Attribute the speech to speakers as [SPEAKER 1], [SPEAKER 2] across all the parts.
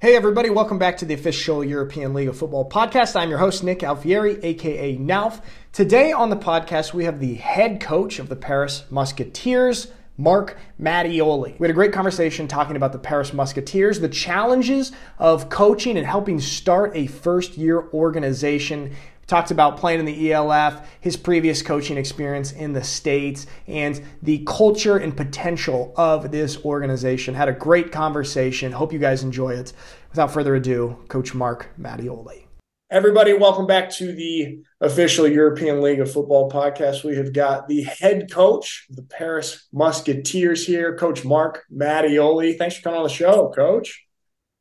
[SPEAKER 1] Hey, everybody, welcome back to the official European League of Football podcast. I'm your host, Nick Alfieri, aka Nalf. Today on the podcast, we have the head coach of the Paris Musketeers, Marc Mattioli. We had a great conversation talking about the Paris Musketeers, the challenges of coaching and helping start a first year organization talked about playing in the ELF, his previous coaching experience in the States, and the culture and potential of this organization. Had a great conversation. Hope you guys enjoy it. Without further ado, Coach Marc Mattioli. Everybody, welcome back to the official European League of Football podcast. We have got the head coach of the Paris Musketeers here, Coach Marc Mattioli. Thanks for coming on the show, Coach.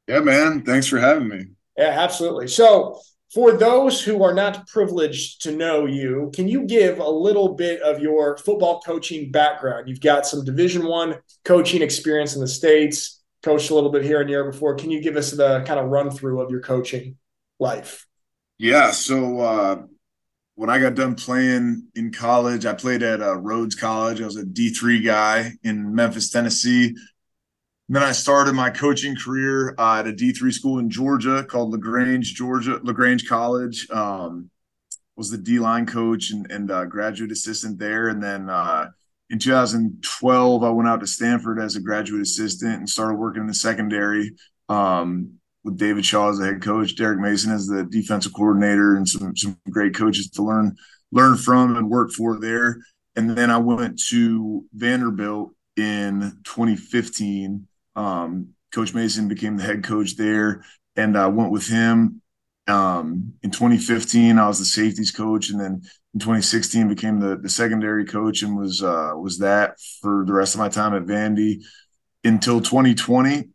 [SPEAKER 2] Yeah, man. Thanks for having me.
[SPEAKER 1] Yeah, absolutely. So, for those who are not privileged to know you, can you give a little bit of your football coaching background? You've got some Division One coaching experience in the states, coached a little bit here and there before. Can you give us the kind of run through of your coaching life?
[SPEAKER 2] Yeah. So uh, when I got done playing in college, I played at uh, Rhodes College. I was a D three guy in Memphis, Tennessee. And then I started my coaching career uh, at a D3 school in Georgia called LaGrange, Georgia, LaGrange College. Um, was the D line coach and, and uh, graduate assistant there. And then uh, in 2012, I went out to Stanford as a graduate assistant and started working in the secondary um, with David Shaw as the head coach, Derek Mason as the defensive coordinator, and some some great coaches to learn learn from and work for there. And then I went to Vanderbilt in 2015 um, coach Mason became the head coach there, and I went with him. Um, in 2015, I was the safeties coach, and then in 2016 became the the secondary coach, and was uh, was that for the rest of my time at Vandy until 2020.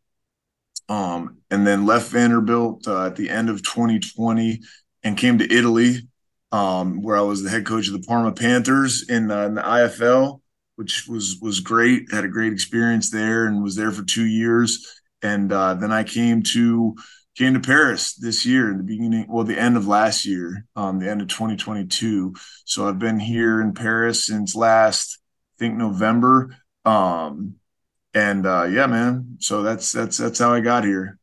[SPEAKER 2] Um, and then left Vanderbilt uh, at the end of 2020 and came to Italy, um, where I was the head coach of the Parma Panthers in, uh, in the IFL which was was great. Had a great experience there and was there for two years. And uh, then I came to came to Paris this year in the beginning, well, the end of last year, um, the end of 2022. So I've been here in Paris since last, I think November. Um, and uh, yeah, man. So that's that's that's how I got here.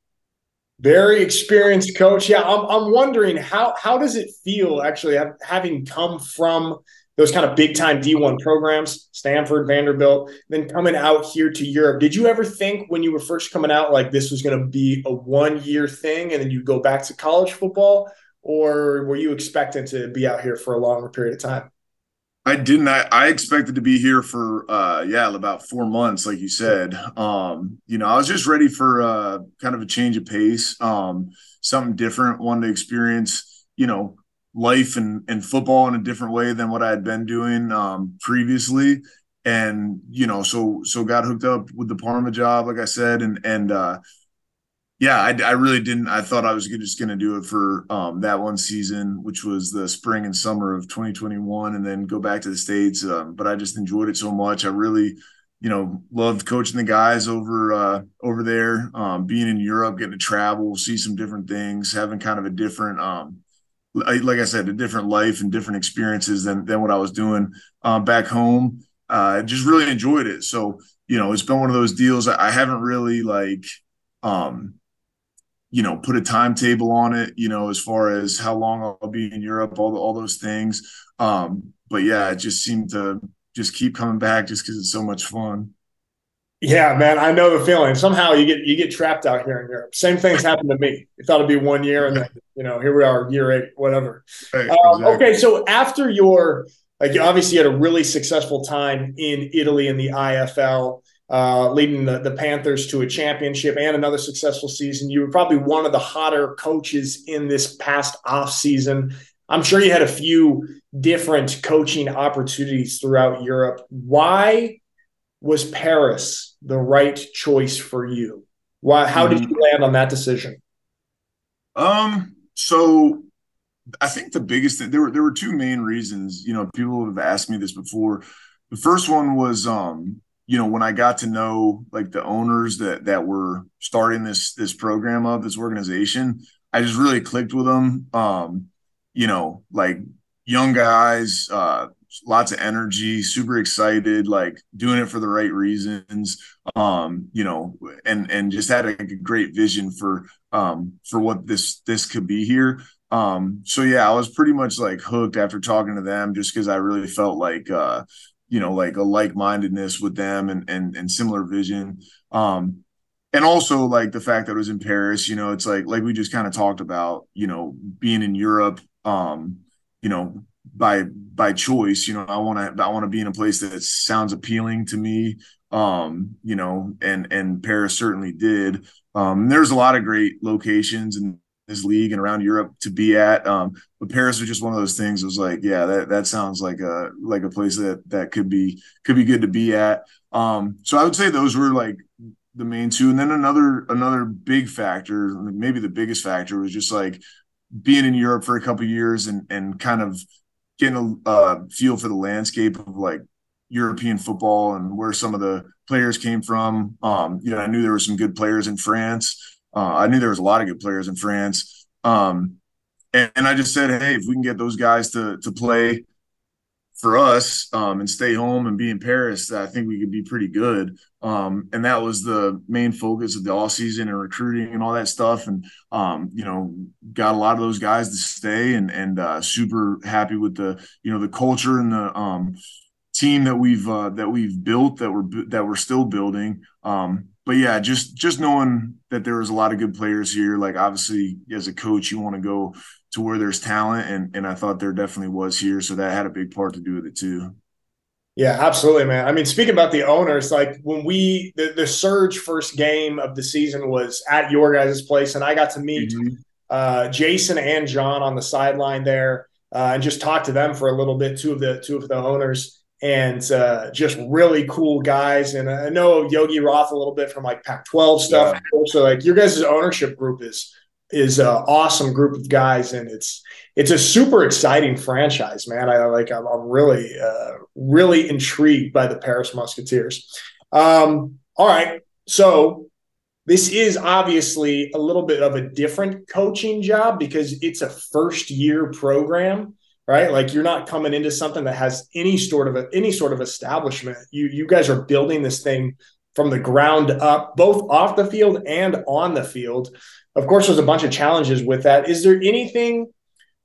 [SPEAKER 1] Very experienced coach. Yeah, I'm I'm wondering how how does it feel actually having come from those kind of big time D1 programs, Stanford, Vanderbilt, then coming out here to Europe. Did you ever think when you were first coming out like this was going to be a one year thing and then you go back to college football? Or were you expecting to be out here for a longer period of time?
[SPEAKER 2] I didn't. I, I expected to be here for uh yeah, about four months, like you said. Um, you know, I was just ready for uh kind of a change of pace, um, something different, wanted to experience, you know, life and, and football in a different way than what I had been doing um, previously. And, you know, so, so got hooked up with the Parma job, like I said, and, and, uh, yeah, I, I really didn't. I thought I was just going to do it for um, that one season, which was the spring and summer of 2021, and then go back to the states. Um, but I just enjoyed it so much. I really, you know, loved coaching the guys over uh, over there, um, being in Europe, getting to travel, see some different things, having kind of a different um, like I said, a different life and different experiences than than what I was doing uh, back home. Uh, just really enjoyed it. So you know, it's been one of those deals. I haven't really like, um, you know, put a timetable on it. You know, as far as how long I'll be in Europe, all the, all those things. Um, but yeah, it just seemed to just keep coming back just because it's so much fun.
[SPEAKER 1] Yeah, man, I know the feeling. Somehow you get you get trapped out here in Europe. Same things happened to me. I thought it'd be one year, and then you know here we are, year eight, whatever. Right, um, Okay, so after your like, you obviously had a really successful time in Italy in the IFL, uh, leading the, the Panthers to a championship and another successful season. You were probably one of the hotter coaches in this past off season. I'm sure you had a few different coaching opportunities throughout Europe. Why was Paris the right choice for you? Why? How did you land on that decision?
[SPEAKER 2] Um. So, I think the biggest thing there were there were two main reasons. You know, people have asked me this before. The first one was, um, you know, when I got to know like the owners that that were starting this this program of this organization, I just really clicked with them. Um, you know, like young guys, uh, lots of energy, super excited, like doing it for the right reasons. Um, you know, and and just had a, a great vision for um for what this this could be here. Um, so yeah, I was pretty much like hooked after talking to them just because I really felt like uh, you know, like a like-mindedness with them and and and similar vision. Um, and also like the fact that it was in Paris, you know, it's like like we just kind of talked about, you know, being in Europe, um, you know, by by choice, you know, I want to I want to be in a place that sounds appealing to me, um, you know, and and Paris certainly did. Um, there's a lot of great locations in this league and around Europe to be at. Um, but Paris was just one of those things. It was like, yeah, that that sounds like a like a place that that could be could be good to be at. Um, so I would say those were like the main two. And then another another big factor, maybe the biggest factor, was just like being in Europe for a couple years and and kind of getting a uh, feel for the landscape of like European football and where some of the players came from. Um, you know, I knew there were some good players in France. Uh, I knew there was a lot of good players in France. Um, and, and, I just said, hey, if we can get those guys to to play for us um, and stay home and be in Paris, I think we could be pretty good. Um, and that was the main focus of the all season and recruiting and all that stuff. And um, you know, got a lot of those guys to stay and and uh, super happy with the you know the culture and the um, team that we've uh, that we've built that we're that we're still building. Um, but yeah, just just knowing that there was a lot of good players here. Like obviously, as a coach, you want to go to where there's talent, and and I thought there definitely was here, so that had a big part to do with it too.
[SPEAKER 1] Yeah, absolutely, man. I mean, speaking about the owners, like when we the, the surge first game of the season was at your guys' place, and I got to meet mm-hmm. uh, Jason and John on the sideline there, uh, and just talk to them for a little bit. Two of the two of the owners and uh, just really cool guys. And I know Yogi Roth a little bit from like Pac-12 stuff. Yeah. Also, like your guys' ownership group is is an awesome group of guys, and it's it's a super exciting franchise, man. I like. I'm, I'm really uh, really intrigued by the Paris Musketeers. Um, all right, so this is obviously a little bit of a different coaching job because it's a first year program right? Like you're not coming into something that has any sort of a, any sort of establishment. You you guys are building this thing from the ground up, both off the field and on the field. Of course, there's a bunch of challenges with that. Is there anything,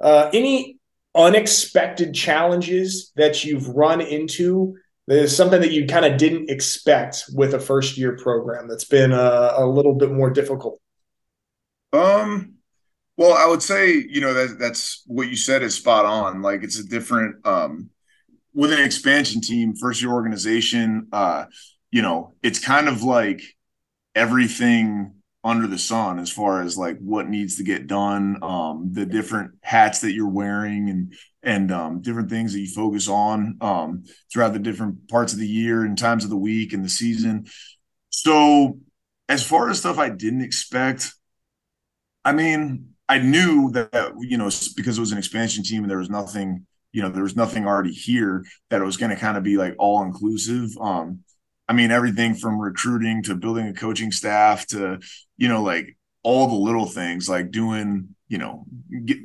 [SPEAKER 1] uh, any unexpected challenges that you've run into? There's something that you kind of didn't expect with a first year program that's been a, a little bit more difficult.
[SPEAKER 2] Um, well, I would say, you know, that that's what you said is spot on. Like it's a different um with an expansion team, first year organization, uh, you know, it's kind of like everything under the sun as far as like what needs to get done, um, the different hats that you're wearing and and um, different things that you focus on um, throughout the different parts of the year and times of the week and the season. So as far as stuff I didn't expect, I mean, I knew that you know because it was an expansion team and there was nothing you know there was nothing already here that it was going to kind of be like all inclusive. Um, I mean everything from recruiting to building a coaching staff to you know like all the little things like doing you know get,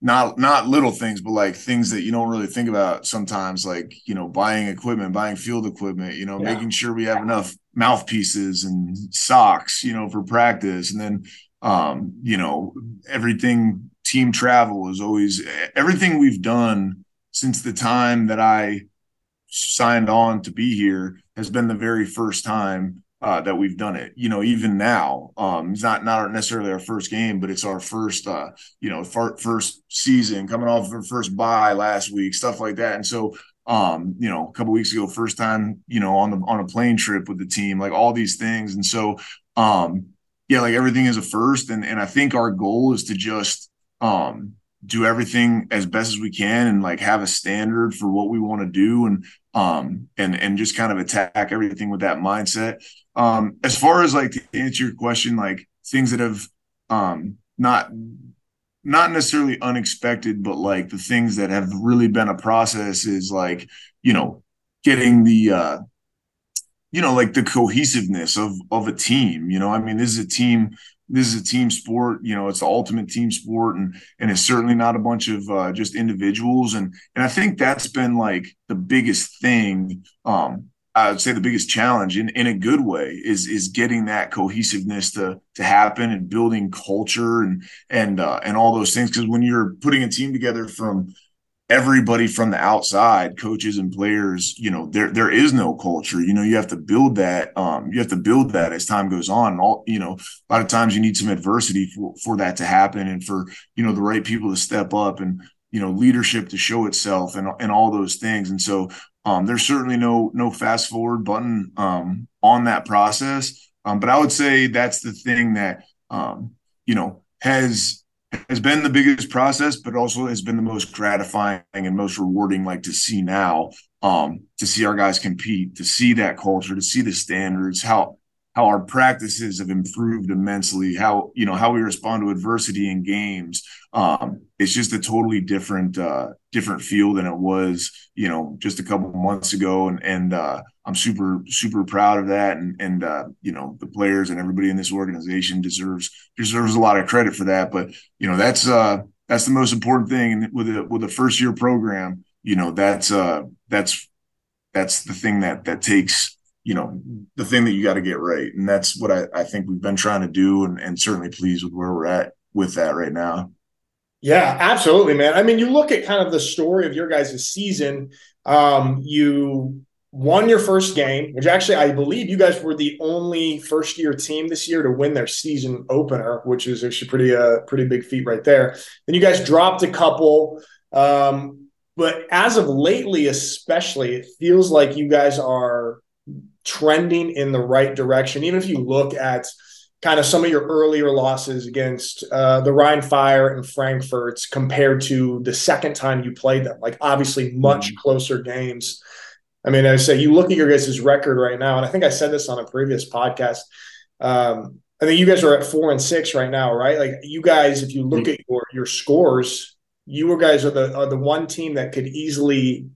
[SPEAKER 2] not not little things but like things that you don't really think about sometimes like you know buying equipment buying field equipment you know yeah. making sure we have enough mouthpieces and socks you know for practice and then um, you know, everything team travel is always everything we've done since the time that I signed on to be here has been the very first time uh, that we've done it. You know, even now, um, it's not not necessarily our first game, but it's our first, uh, you know, fir- first season coming off our first buy last week, stuff like that. And so, um, you know, a couple weeks ago, first time, you know, on the on a plane trip with the team, like all these things. And so, um, yeah, like everything is a first. And and I think our goal is to just um do everything as best as we can and like have a standard for what we want to do and um and and just kind of attack everything with that mindset. Um as far as like to answer your question, like things that have um not not necessarily unexpected, but like the things that have really been a process is like, you know, getting the uh you know, like the cohesiveness of of a team. You know, I mean, this is a team this is a team sport. You know, it's the ultimate team sport, and and it's certainly not a bunch of uh, just individuals. And and I think that's been like the biggest thing. Um, I would say the biggest challenge in, in a good way is is getting that cohesiveness to to happen and building culture and and uh, and all those things. Because when you're putting a team together from everybody from the outside, coaches and players, you know, there there is no culture. You know, you have to build that. Um, you have to build that as time goes on. And all, you know, a lot of times you need some adversity for, for that to happen and for, you know, the right people to step up and, you know, leadership to show itself and and all those things. And so um, there's certainly no no fast forward button um, on that process. Um, but I would say that's the thing that um, you know has has been the biggest process, but also has been the most gratifying and most rewarding. Like to see now, um, to see our guys compete, to see that culture, to see the standards, how how our practices have improved immensely, how you know how we respond to adversity in games. Um, it's just a totally different uh, different feel than it was, you know, just a couple months ago, and and uh, I'm super super proud of that, and and uh, you know the players and everybody in this organization deserves deserves a lot of credit for that. But you know that's uh, that's the most important thing, and with a with a first year program, you know that's uh, that's that's the thing that that takes you know the thing that you got to get right. And that's what I, I think we've been trying to do and, and certainly pleased with where we're at with that right now
[SPEAKER 1] yeah absolutely man. I mean you look at kind of the story of your guys' season. Um, you won your first game which actually i believe you guys were the only first year team this year to win their season opener which is actually pretty uh pretty big feat right there. Then you guys dropped a couple um, but as of lately especially it feels like you guys are trending in the right direction. Even if you look at kind of some of your earlier losses against uh, the Rhein Fire and Frankfurt compared to the second time you played them, like obviously much mm-hmm. closer games. I mean, I say you look at your guys' record right now, and I think I said this on a previous podcast. Um, I think you guys are at four and six right now, right? Like you guys, if you look mm-hmm. at your your scores, you guys are the are the one team that could easily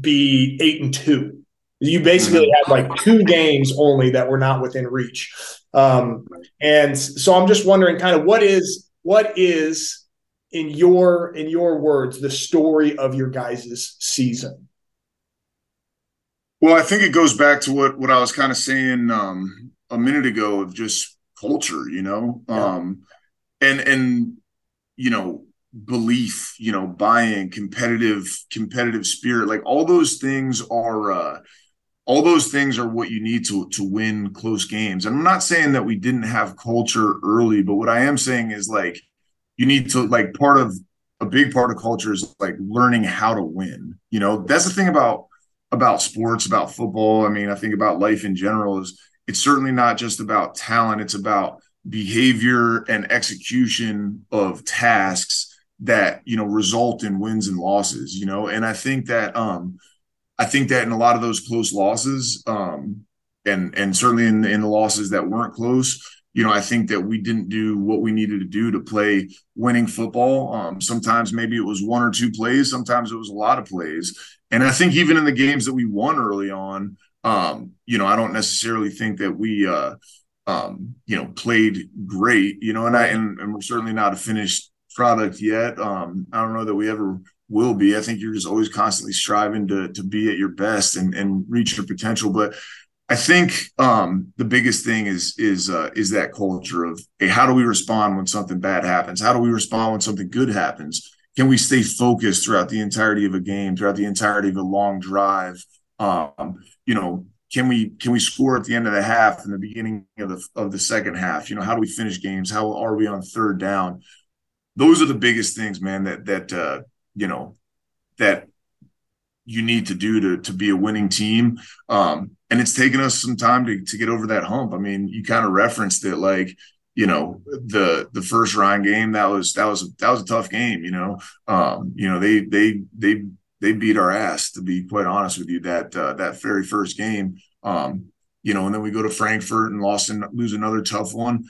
[SPEAKER 1] be eight and two you basically mm-hmm. had like two games only that were not within reach. Um, and so I'm just wondering kind of what is what is in your in your words the story of your guys' season?
[SPEAKER 2] Well, I think it goes back to what what I was kind of saying um, a minute ago of just culture, you know, yeah. um, and and you know belief, you know, buying, competitive competitive spirit, like all those things are. Uh, all those things are what you need to to win close games. And I'm not saying that we didn't have culture early, but what I am saying is like you need to like part of a big part of culture is like learning how to win. You know, that's the thing about about sports, about football. I mean, I think about life in general is it's certainly not just about talent, it's about behavior and execution of tasks that, you know, result in wins and losses, you know. And I think that um I think that in a lot of those close losses, um, and and certainly in, in the losses that weren't close, you know, I think that we didn't do what we needed to do to play winning football. Um, sometimes maybe it was one or two plays, sometimes it was a lot of plays. And I think even in the games that we won early on, um, you know, I don't necessarily think that we, uh, um, you know, played great, you know, and I, and, and we're certainly not a finished product yet. Um, I don't know that we ever will be. I think you're just always constantly striving to to be at your best and and reach your potential. But I think um, the biggest thing is is uh, is that culture of hey, how do we respond when something bad happens? How do we respond when something good happens? Can we stay focused throughout the entirety of a game, throughout the entirety of a long drive? Um, you know, can we can we score at the end of the half and the beginning of the of the second half? You know, how do we finish games? How are we on third down? Those are the biggest things, man. That that uh, you know that you need to do to to be a winning team. Um, and it's taken us some time to to get over that hump. I mean, you kind of referenced it, like you know the the first Rhein game that was that was that was a tough game. You know, um, you know they they they they beat our ass to be quite honest with you that uh, that very first game. Um, you know, and then we go to Frankfurt and lost and lose another tough one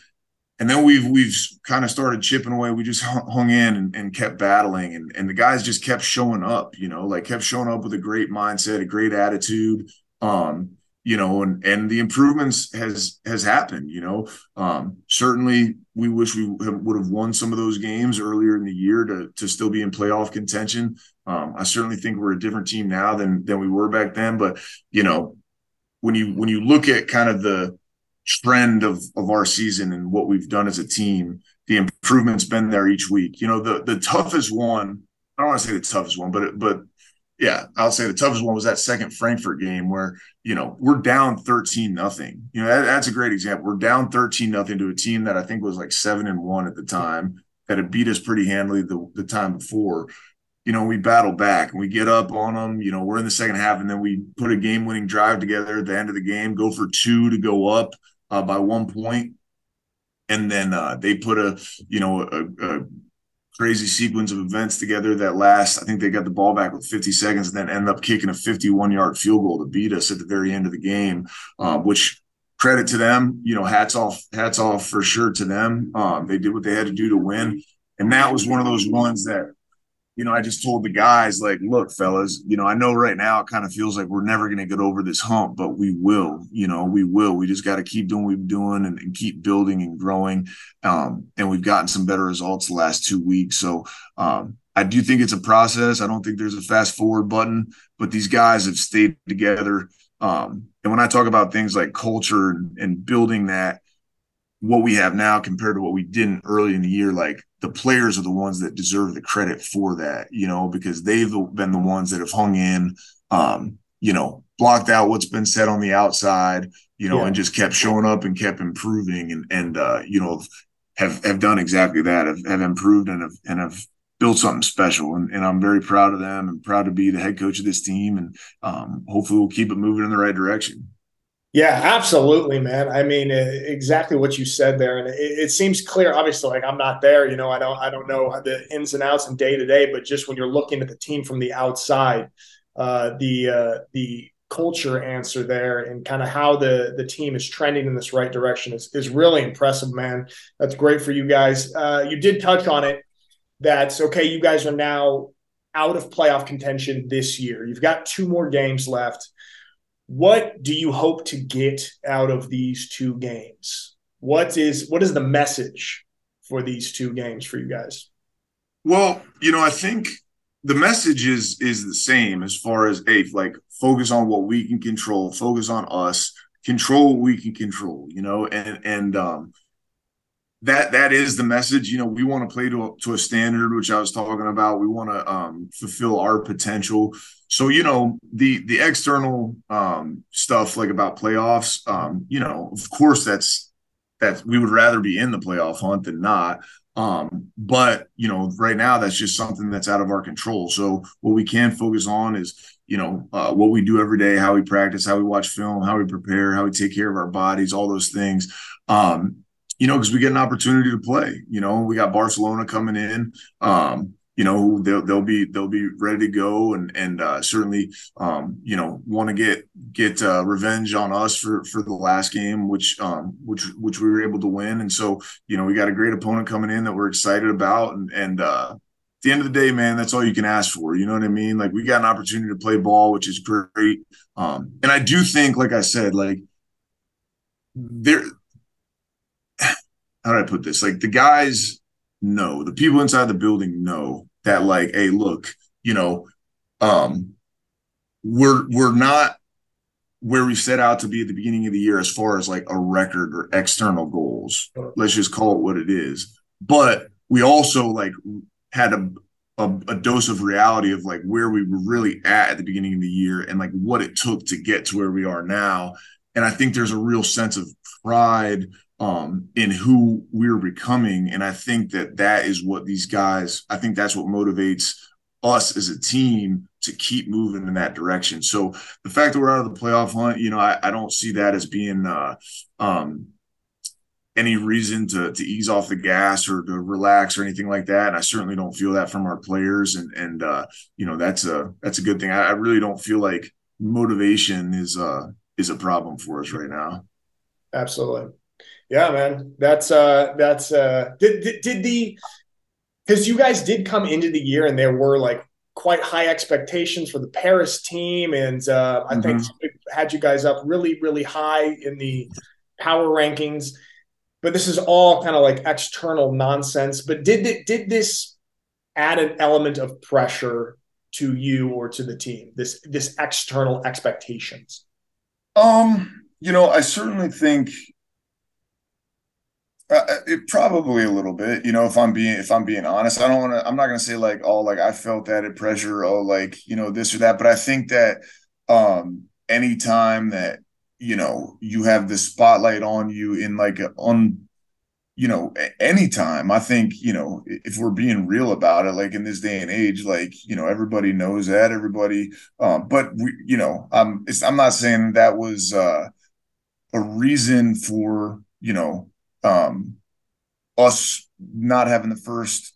[SPEAKER 2] and then we've we've kind of started chipping away. We just hung in and, and, kept battling, and and the guys just kept showing up. You know, like kept showing up with a great mindset, a great attitude. Um, you know, and and the improvements has has happened. You know, um, certainly we wish we would have won some of those games earlier in the year to to still be in playoff contention. Um, I certainly think we're a different team now than than we were back then. But you know, when you when you look at kind of the trend of of our season and what we've done as a team, the improvement's been there each week. You know, the the toughest one. I don't want to say the toughest one, but but yeah, I'll say the toughest one was that second Frankfurt game where, you know, we're down 13 nothing. You know, that, that's a great example. We're down 13 nothing to a team that I think was like seven and one at the time that had beat us pretty handily the, the time before. You know, we battle back and we get up on them. You know, we're in the second half and then we put a game winning drive together at the end of the game, go for two to go up uh, by one. And then uh, they put a, you know, a, a crazy sequence of events together that last. I think they got the ball back with 50 seconds and then end up kicking a 51 yard field goal to beat us at the very end of the game, uh, which credit to them. You know, hats off, hats off for sure to them. Um, they did what they had to do to win. And that was one of those ones that you know, I just told the guys, like, look, fellas, you know, I know right now it kind of feels like we're never going to get over this hump, but we will, you know, we will. We just got to keep doing what we're doing and, and keep building and growing. Um, and we've gotten some better results the last two weeks. So um, I do think it's a process. I don't think there's a fast forward button, but these guys have stayed together. Um, and when I talk about things like culture and, and building that, what we have now compared to what we didn't early in the year, like the players are the ones that deserve the credit for that, you know, because they've been the ones that have hung in, um, you know, blocked out what's been said on the outside, you know, yeah. and just kept showing up and kept improving and, and, uh, you know, have, have done exactly that, have, have improved and have, and have built something special. And, and I'm very proud of them and proud to be the head coach of this team. And, um, hopefully we'll keep it moving in the right direction.
[SPEAKER 1] Yeah, absolutely, man. I mean, exactly what you said there, and it, it, seems clear. Obviously, like I'm not there, you know, I don't, I don't know the ins and outs and day to day, but just when you're looking at the team from the outside, uh, the uh, the culture answer there and kind of how the the team is trending in this right direction is is really impressive, man. That's great for you guys. Uh, you did touch on it. That's okay. You guys are now out of playoff contention this year. You've got two more games left what do you hope to get out of these two games? What is what is the message for these two games for you guys?
[SPEAKER 2] Well, you know, I think the message is is the same as far as a like focus on what we can control, focus on us, control what we can control, you know, and and um that that is the message. You know, we want to play to a, to a standard, which I was talking about. We want to um, fulfill our potential. So you know, the the external um, stuff like about playoffs. Um, you know, of course, that's that we would rather be in the playoff hunt than not. Um, but you know, right now that's just something that's out of our control. So what we can focus on is, you know, uh, what we do every day, how we practice, how we watch film, how we prepare, how we take care of our bodies, all those things. Um, you know, because we get an opportunity to play. You know, we got Barcelona coming in. Um, you know, they'll they'll be they'll be ready to go and and uh, certainly um, you know want to get get uh, revenge on us for for the last game, which um, which which we were able to win. And so you know we got a great opponent coming in that we're excited about. And and uh, at the end of the day, man, that's all you can ask for. You know what I mean? Like we got an opportunity to play ball, which is great. Um, and I do think, like I said, like there how do I put this? Like the guys know, the people inside the building know that like, hey, look, you know, um, we're we're not where we set out to be at the beginning of the year as far as like a record or external goals. Let's just call it what it is. But we also like had a, a, a dose of reality of like where we were really at at the beginning of the year and like what it took to get to where we are now. And I think there's a real sense of pride um, in who we're becoming. And I think that that is what these guys, I think that's what motivates us as a team to keep moving in that direction. So the fact that we're out of the playoff hunt, you know, I, I don't see that as being uh, um, any reason to to ease off the gas or to relax or anything like that. And I certainly don't feel that from our players. And and uh, you know, that's a that's a good thing. I, I really don't feel like motivation is uh is a problem for us right now.
[SPEAKER 1] Absolutely. Yeah, man. That's uh that's uh did did, did the because you guys did come into the year and there were like quite high expectations for the Paris team, and uh, I mm-hmm. think had you guys up really, really high in the power rankings. But this is all kind of like external nonsense. But did it, did this add an element of pressure to you or to the team? This this external expectations.
[SPEAKER 2] Um, you know, I certainly think uh, uh, it probably a little bit, you know. If I'm being if I'm being honest, I don't want to. I'm not going to say like, oh, like I felt that at pressure, oh, like you know this or that. But I think that um anytime that you know you have the spotlight on you in like a on you know anytime i think you know if we're being real about it like in this day and age like you know everybody knows that everybody um but we you know i'm i'm not saying that was uh a reason for you know um, us not having the first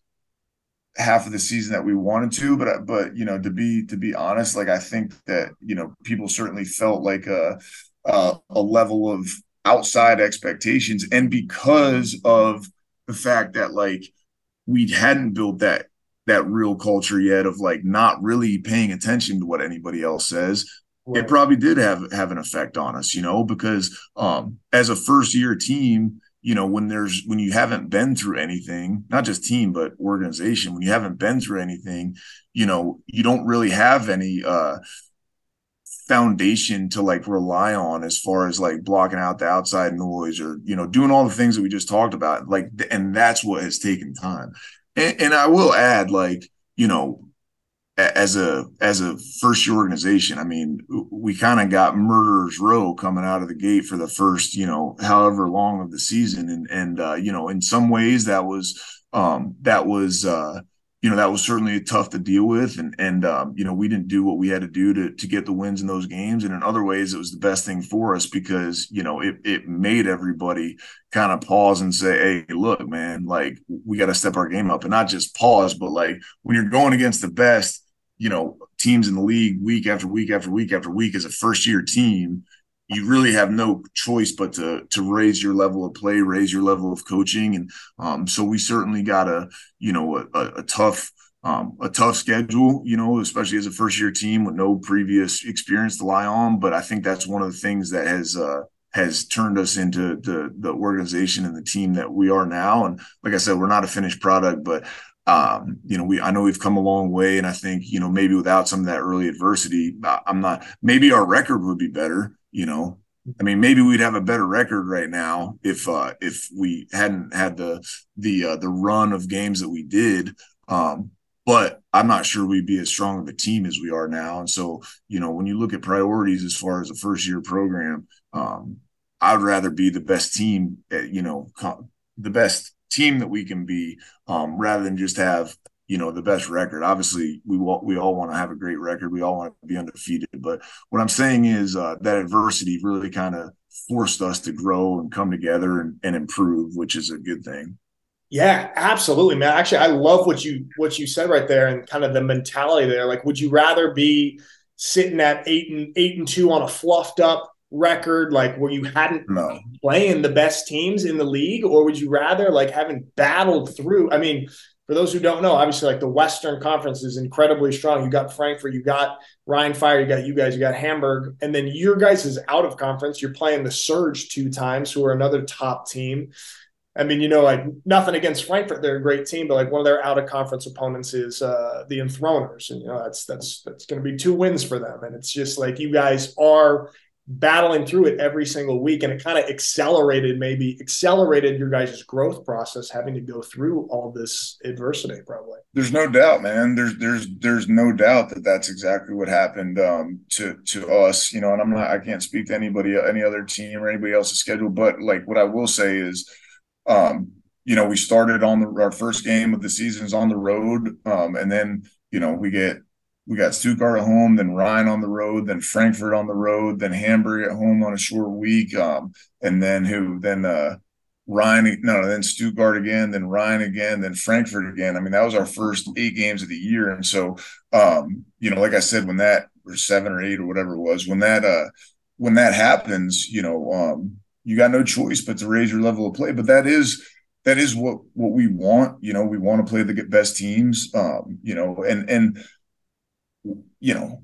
[SPEAKER 2] half of the season that we wanted to but but you know to be to be honest like i think that you know people certainly felt like a a, a level of outside expectations and because of the fact that like we hadn't built that that real culture yet of like not really paying attention to what anybody else says right. it probably did have have an effect on us you know because um as a first year team you know when there's when you haven't been through anything not just team but organization when you haven't been through anything you know you don't really have any uh foundation to like rely on as far as like blocking out the outside noise or you know doing all the things that we just talked about like and that's what has taken time. And, and i will add like you know as a as a first year organization, I mean, we kind of got murderers row coming out of the gate for the first, you know, however long of the season, and and uh, you know, in some ways that was um, that was uh, you know that was certainly tough to deal with, and and um, you know we didn't do what we had to do to to get the wins in those games, and in other ways it was the best thing for us because you know it it made everybody kind of pause and say, hey, look, man, like we got to step our game up, and not just pause, but like when you're going against the best you know teams in the league week after week after week after week as a first year team you really have no choice but to to raise your level of play raise your level of coaching and um, so we certainly got a you know a, a tough um, a tough schedule, you know, especially as a first year team with no previous experience to lie on. But I think that's one of the things that has uh, has turned us into the the organization and the team that we are now. And like I said, we're not a finished product, but um, you know, we I know we've come a long way, and I think you know maybe without some of that early adversity, I'm not. Maybe our record would be better. You know, I mean, maybe we'd have a better record right now if uh, if we hadn't had the the uh, the run of games that we did. Um, but I'm not sure we'd be as strong of a team as we are now. And so, you know, when you look at priorities as far as a first year program, um, I'd rather be the best team, at, you know, the best team that we can be um, rather than just have you know the best record. Obviously we all, we all want to have a great record. We all want to be undefeated. But what i'm saying is uh, that adversity really kind of forced us to grow and come together and, and improve which is a good thing.
[SPEAKER 1] Yeah absolutely man. Actually i love what you what you said right there and kind of the mentality there. Like would you rather be sitting at eight and eight and two on a fluffed up record like where you hadn't no. playing the best teams in the league or would you rather like having battled through i mean for those who don't know obviously like the western conference is incredibly strong you got frankfurt you got Rhein fire you got you guys you got hamburg and then your guys is out of conference you're playing the surge two times who are another top team I mean, you know, like nothing against Frankfurt; they're a great team, but like one of their out of conference opponents is uh, the Enthroners, and you know that's that's that's going to be two wins for them. And it's just like you guys are battling through it every single week and it kind of accelerated maybe accelerated your guys' growth process having to go through all this adversity probably.
[SPEAKER 2] There's no doubt man. There's there's there's no doubt that that's exactly what happened um, to to us you know and i'm not i can't speak to anybody any other team or anybody else's schedule but like what i will say is um you know we started on the our first game of the season is on the road um and then you know we get we got Stuttgart at home, then Rhein on the road, then Frankfurt on the road, then Hamburg at home on a short week, um, and then who then uh, Rhein no, then Stuttgart again, then Rhein again, then Frankfurt again. I mean, that was our first eight games of the year, and so um, you know, like I said, when that or seven or eight or whatever it was, when that uh, when that happens, you know, um, you got no choice but to raise your level of play. But that is that is what what we want. You know, we want to play the best teams. Um, you know, and and you know,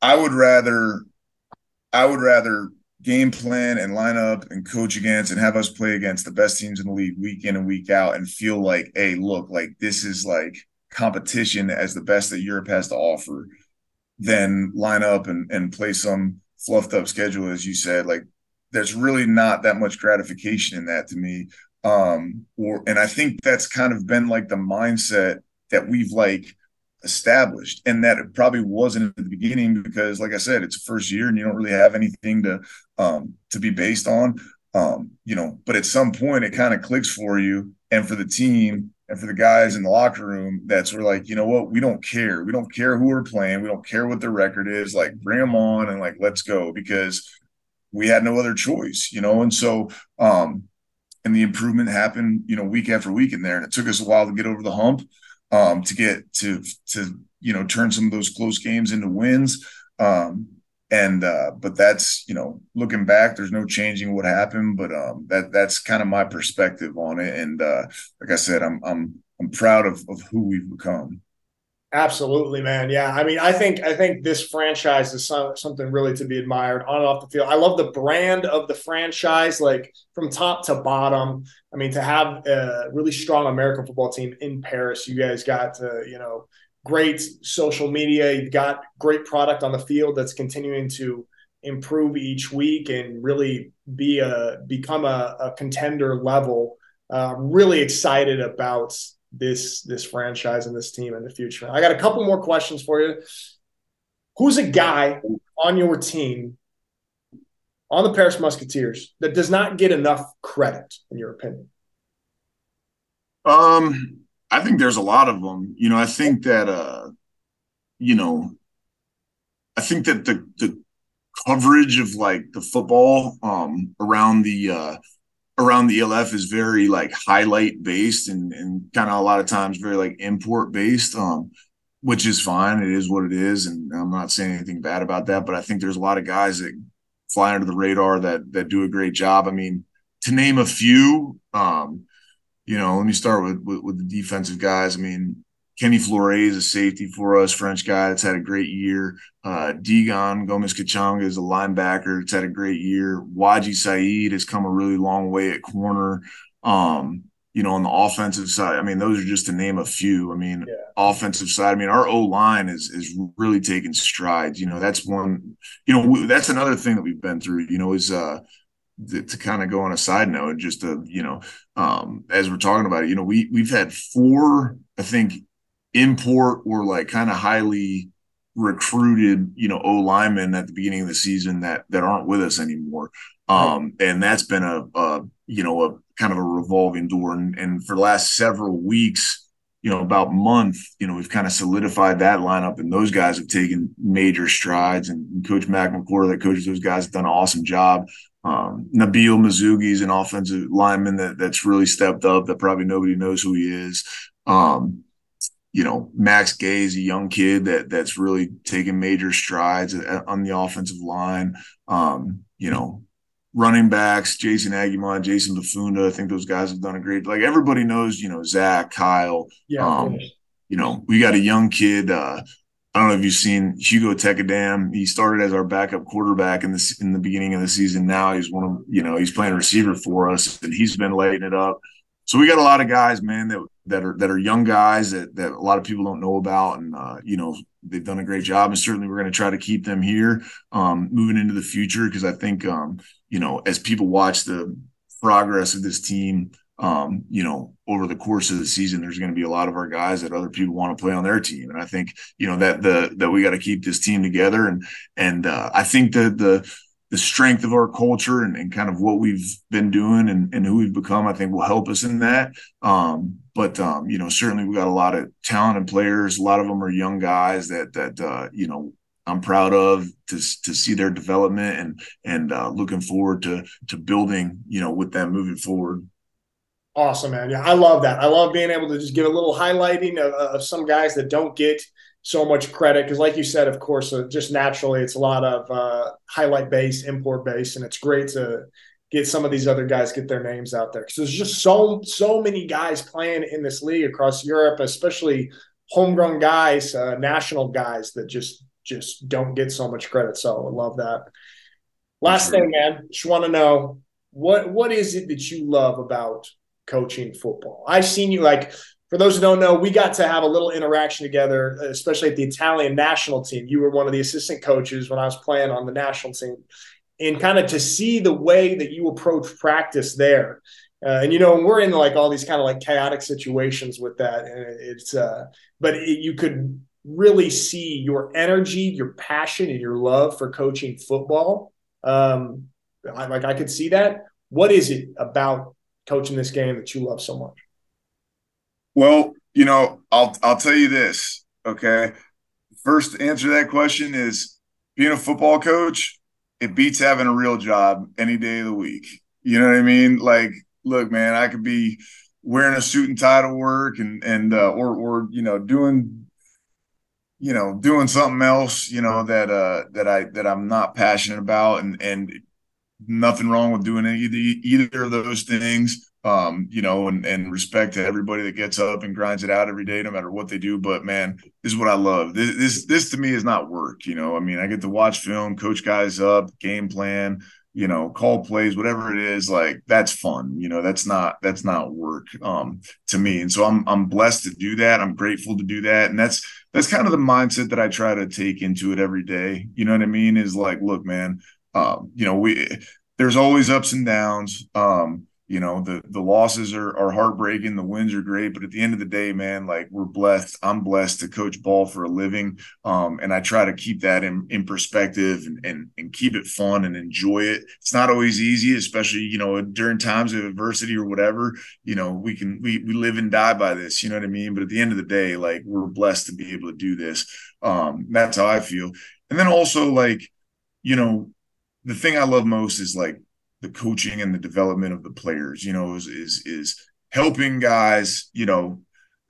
[SPEAKER 2] I would rather, I would rather game plan and line up and coach against and have us play against the best teams in the league week in and week out and feel like, hey, look, like this is like competition as the best that Europe has to offer, than line up and, and play some fluffed up schedule, as you said. Like there's really not that much gratification in that to me. Um, or and I think that's kind of been like the mindset that we've like established and that it probably wasn't at the beginning because like i said it's first year and you don't really have anything to um to be based on um you know but at some point it kind of clicks for you and for the team and for the guys in the locker room that's we're like you know what? We don't care. We don't care who we're playing. We don't care what the record is. Like bring them on and like let's go because we had no other choice you know? And so um and the improvement happened you know week after week in there and it took us a while to get over the hump um, to get to to you know turn some of those close games into wins. Um, and uh, but that's you know looking back, there's no changing what happened. But um, that that's kind of my perspective on it. And uh, like I said, I'm I'm I'm proud of of who we've become.
[SPEAKER 1] Absolutely, man. Yeah, I mean, I think I think this franchise is some, something really to be admired on and off the field. I love the brand of the franchise, like from top to bottom. I mean, to have a really strong American football team in Paris, you guys got uh, you know great social media. You've got great product on the field that's continuing to improve each week and really be a become a, a contender level. Uh, really excited about this this franchise and this team in the future. I got a couple more questions for you. Who's a guy on your team on the Paris Musketeers that does not get enough credit, in your opinion?
[SPEAKER 2] Um, I think there's a lot of them. You know, I think that uh, you know, I think that the the coverage of like the football um around the uh around the ELF is very like highlight based and, and kind of a lot of times very like import based, um, which is fine. It is what it is. And I'm not saying anything bad about that, but I think there's a lot of guys that fly under the radar that, that do a great job. I mean, to name a few, um, you know, let me start with, with, with the defensive guys. I mean, Kenny Flores is a safety for us, French guy that's had a great year. Uh, Digon Gomez Kachanga is a linebacker that's had a great year. Waji Saeed has come a really long way at corner. Um, you know, on the offensive side, I mean, those are just to name a few. I mean, yeah. offensive side, I mean, our O line is is really taking strides. You know, that's one. You know, that's another thing that we've been through. You know, is uh, to, to kind of go on a side note, just to you know, um, as we're talking about it, you know, we we've had four, I think, import or like kind of highly recruited, you know, O linemen at the beginning of the season that that aren't with us anymore. Um, and that's been a, a, you know, a kind of a revolving door. And, and for the last several weeks, you know, about month, you know, we've kind of solidified that lineup, and those guys have taken major strides. And, Coach Mac McClure, that coaches those guys, have done an awesome job. Um, Nabil Mazugi is an offensive lineman that that's really stepped up. That probably nobody knows who he is. Um, you know, Max Gay is a young kid that that's really taken major strides on the offensive line. Um, you know, running backs, Jason Aguiman, Jason Bafunda. I think those guys have done a great. Like everybody knows, you know, Zach, Kyle. Yeah. Um, you know, we got a young kid. Uh, I don't know if you've seen Hugo Tekadam. He started as our backup quarterback in the in the beginning of the season. Now he's one of you know he's playing receiver for us, and he's been lighting it up. So we got a lot of guys, man, that that are that are young guys that that a lot of people don't know about, and uh, you know they've done a great job, and certainly we're going to try to keep them here um, moving into the future. Because I think um, you know as people watch the progress of this team, um, you know over the course of the season, there's going to be a lot of our guys that other people want to play on their team, and I think you know that the that we got to keep this team together, and and uh, I think that the the strength of our culture and, and kind of what we've been doing and, and who we've become, I think will help us in that. Um, but um, you know, certainly we got a lot of talented players. A lot of them are young guys that that uh, you know I'm proud of to to see their development and and uh, looking forward to to building you know with them moving forward.
[SPEAKER 1] Awesome, man. Yeah, I love that. I love being able to just give a little highlighting of, of some guys that don't get so much credit because, like you said, of course, uh, just naturally, it's a lot of uh, highlight base, import base, and it's great to get some of these other guys get their names out there because there's just so so many guys playing in this league across Europe, especially homegrown guys, uh, national guys that just just don't get so much credit. So I love that. Last thing, man, just want to know what what is it that you love about coaching football? I've seen you like for those who don't know, we got to have a little interaction together, especially at the Italian national team. You were one of the assistant coaches when I was playing on the national team, and kind of to see the way that you approach practice there. Uh, and you know, we're in like all these kind of like chaotic situations with that, and it's uh, but it, you could really see your energy, your passion, and your love for coaching football. Um, I, like I could see that. What is it about coaching this game that you love so much?
[SPEAKER 2] Well, you know, I'll I'll tell you this. Okay, first answer to that question is being a football coach. It beats having a real job any day of the week. You know what I mean? Like, look, man, I could be wearing a suit and tie to work and and uh, or or you know doing you know doing something else you know that uh that i that i'm not passionate about and and nothing wrong with doing either either of those things um, you know, and, and respect to everybody that gets up and grinds it out every day, no matter what they do. But man, this is what I love. This, this, this to me is not work. You know, I mean, I get to watch film, coach guys up, game plan, you know, call plays, whatever it is. Like that's fun. You know, that's not that's not work um, to me. And so I'm I'm blessed to do that. I'm grateful to do that, and that's that's kind of the mindset that I try to take into it every day. You know what I mean? Is like, look, man, um, you know, we there's always ups and downs. Um, you know the the losses are are heartbreaking the wins are great but at the end of the day man like we're blessed. I'm blessed to coach ball for a living um, and i try to keep that in in perspective and, and and keep it fun and enjoy it. It's not always easy especially you know during times of adversity or whatever you know we can we we live and die by this you know what i mean? But at the end of the day like we're blessed to be able to do this. Um that's how i feel. And then also like you know the thing i love most is like the coaching and the development of the players, you know, is is is helping guys, you know,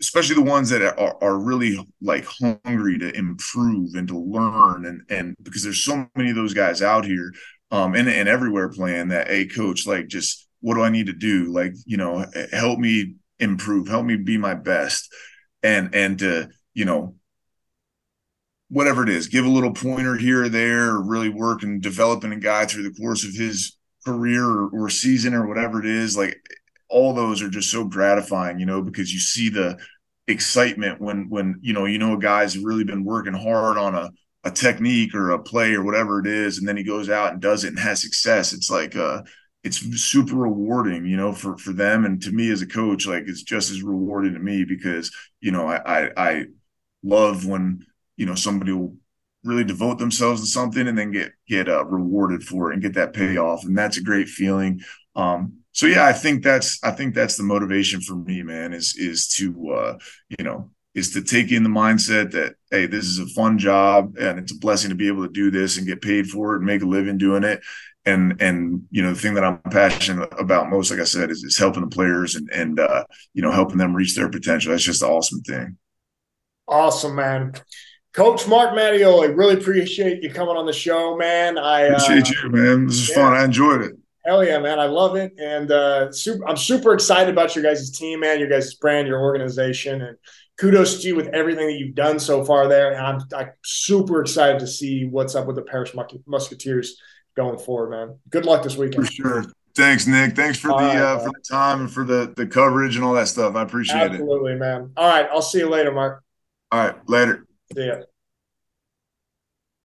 [SPEAKER 2] especially the ones that are, are really like hungry to improve and to learn and and because there's so many of those guys out here um and, and everywhere playing that a hey, coach like just what do I need to do? Like you know help me improve help me be my best. And and to you know whatever it is give a little pointer here or there really work and developing a guy through the course of his career or, or season or whatever it is, like all those are just so gratifying, you know, because you see the excitement when when you know you know a guy's really been working hard on a a technique or a play or whatever it is, and then he goes out and does it and has success. It's like uh it's super rewarding, you know, for for them and to me as a coach, like it's just as rewarding to me because you know I I, I love when you know somebody will really devote themselves to something and then get get uh, rewarded for it and get that payoff. And that's a great feeling. Um, so yeah i think that's i think that's the motivation for me man is is to uh, you know is to take in the mindset that hey this is a fun job and it's a blessing to be able to do this and get paid for it and make a living doing it. And and you know the thing that i'm passionate about most like i said is, is helping the players and and uh, you know helping them reach their potential. That's just an awesome thing.
[SPEAKER 1] Awesome man Coach Marc Mattioli, really appreciate you coming on the show, man. I
[SPEAKER 2] appreciate uh, you, man. This is yeah. fun. I enjoyed it.
[SPEAKER 1] Hell yeah, man. I love it. And uh, super, I'm super excited about your guys' team, man, your guys' brand, your organization. And kudos to you with everything that you've done so far there. And I'm, I'm super excited to see what's up with the Paris Musketeers going forward, man. Good luck this weekend.
[SPEAKER 2] For sure. Thanks, Nick. Thanks for all the right, uh, for the time and for the the coverage and all that stuff. I appreciate
[SPEAKER 1] Absolutely, it. Absolutely, man. All right. I'll see you later, Marc.
[SPEAKER 2] All right. Later.
[SPEAKER 1] See ya.